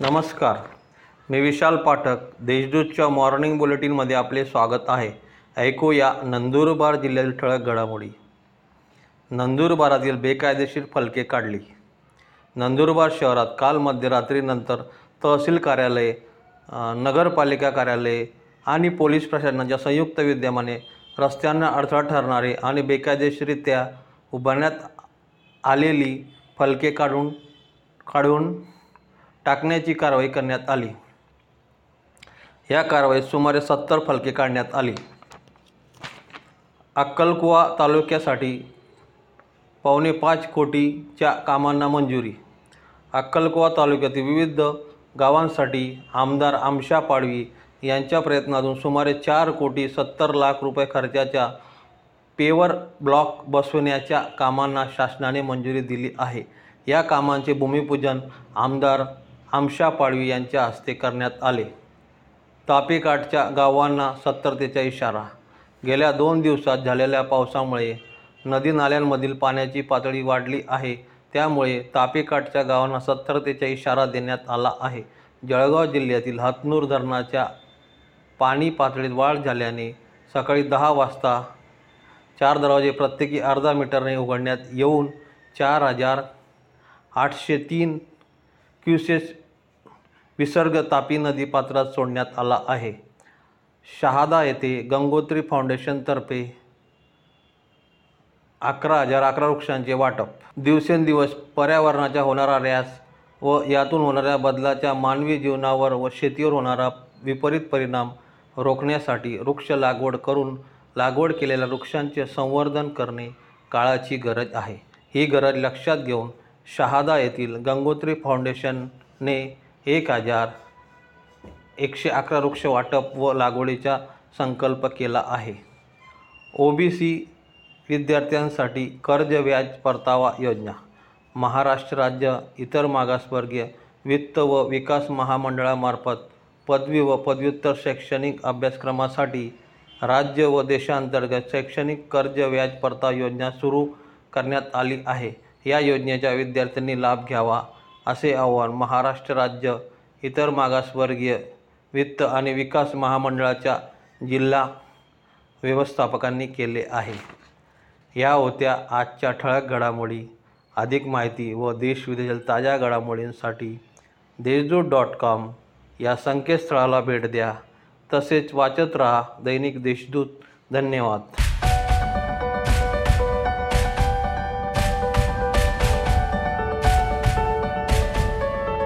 नमस्कार. मी विशाल पाठक. देशदूतच्या मॉर्निंग बुलेटिनमध्ये आपले स्वागत आहे. ऐकूया नंदुरबार जिल्ह्यातील ठळक घडामोडी. नंदुरबारातील बेकायदेशीर फलके काढली. नंदुरबार शहरात काल मध्यरात्रीनंतर तहसील कार्यालय नगरपालिका कार्यालये आणि पोलीस प्रशासनाच्या संयुक्त विद्यमाने रस्त्यांना अडथळा ठरणारे आणि बेकायदेशीरित्या उभारण्यात आलेली फलके काढून काढून टाकण्याची कारवाई करण्यात आली. या कारवाईत सुमारे सत्तर फलके काढण्यात आली. अक्कलकुवा तालुक्यासाठी पावणे पाच कोटीच्या कामांना मंजुरी. अक्कलकुवा तालुक्यातील विविध गावांसाठी आमदार आमशा पाडवी यांच्या प्रयत्नातून सुमारे चार कोटी सत्तर लाख रुपये खर्चाच्या पेवर ब्लॉक बसवण्याच्या कामांना शासनाने मंजुरी दिली आहे. या कामांचे भूमिपूजन आमदार आमशा पाडवी यांच्या हस्ते करण्यात आले. तापेकाठच्या गावांना सत्तरतेचा इशारा. गेल्या दोन दिवसात झालेल्या पावसामुळे नदी नाल्यांमधील पाण्याची पातळी वाढली आहे. त्यामुळे तापेकाठच्या गावांना सत्तरतेचा इशारा देण्यात आला आहे. जळगाव जिल्ह्यातील हतनूर धरणाच्या पाणी पातळीत वाढ झाल्याने सकाळी दहा वाजता चार दरवाजे प्रत्येकी अर्धा मीटरने उघडण्यात येऊन चार हजार आठशे तीन क्युसेस विसर्ग तापी नदी पात्रात सोडण्यात आला आहे. शहादा येथे गंगोत्री फाउंडेशनतर्फे अकरा हजार अकरा वृक्षांचे वाटप. दिवसेंदिवस पर्यावरणाच्या होणारा ऱ्यास व यातून होणाऱ्या बदलाच्या मानवी जीवनावर व शेतीवर होणारा विपरीत परिणाम रोखण्यासाठी वृक्ष लागवड करून लागवड केलेल्या वृक्षांचे संवर्धन करणे काळाची गरज आहे. ही गरज लक्षात घेऊन शहादा येथील गंगोत्री फाउंडेशनने एक हजार एकशे अकरा वृक्ष वाटप व लागवडीचा संकल्प केला आहे. ओ बी सी विद्यार्थ्यांसाठी कर्ज व्याज परतावा योजना. महाराष्ट्र राज्य इतर मागासवर्गीय वित्त व विकास महामंडळामार्फत पदवी व पदव्युत्तर शैक्षणिक अभ्यासक्रमासाठी राज्य व देशांतर्गत शैक्षणिक कर्ज व्याज परतावा योजना सुरू करण्यात आली आहे. या योजनेच्या विद्यार्थ्यांनी लाभ घ्यावा. असे आव्हान महाराष्ट्र राज्य इतर मागासवर्गीय वित्त आणि विकास महामंडळाच्या जिल्हा व्यवस्थापकांनी केले आहे. या होत्या आजच्या ठळक घडामोडी. अधिक माहिती व देशविदेशातील ताज्या घडामोडींसाठी देशदूत डॉट कॉम या संकेतस्थळाला भेट द्या. तसेच वाचत रहा दैनिक देशदूत. धन्यवाद.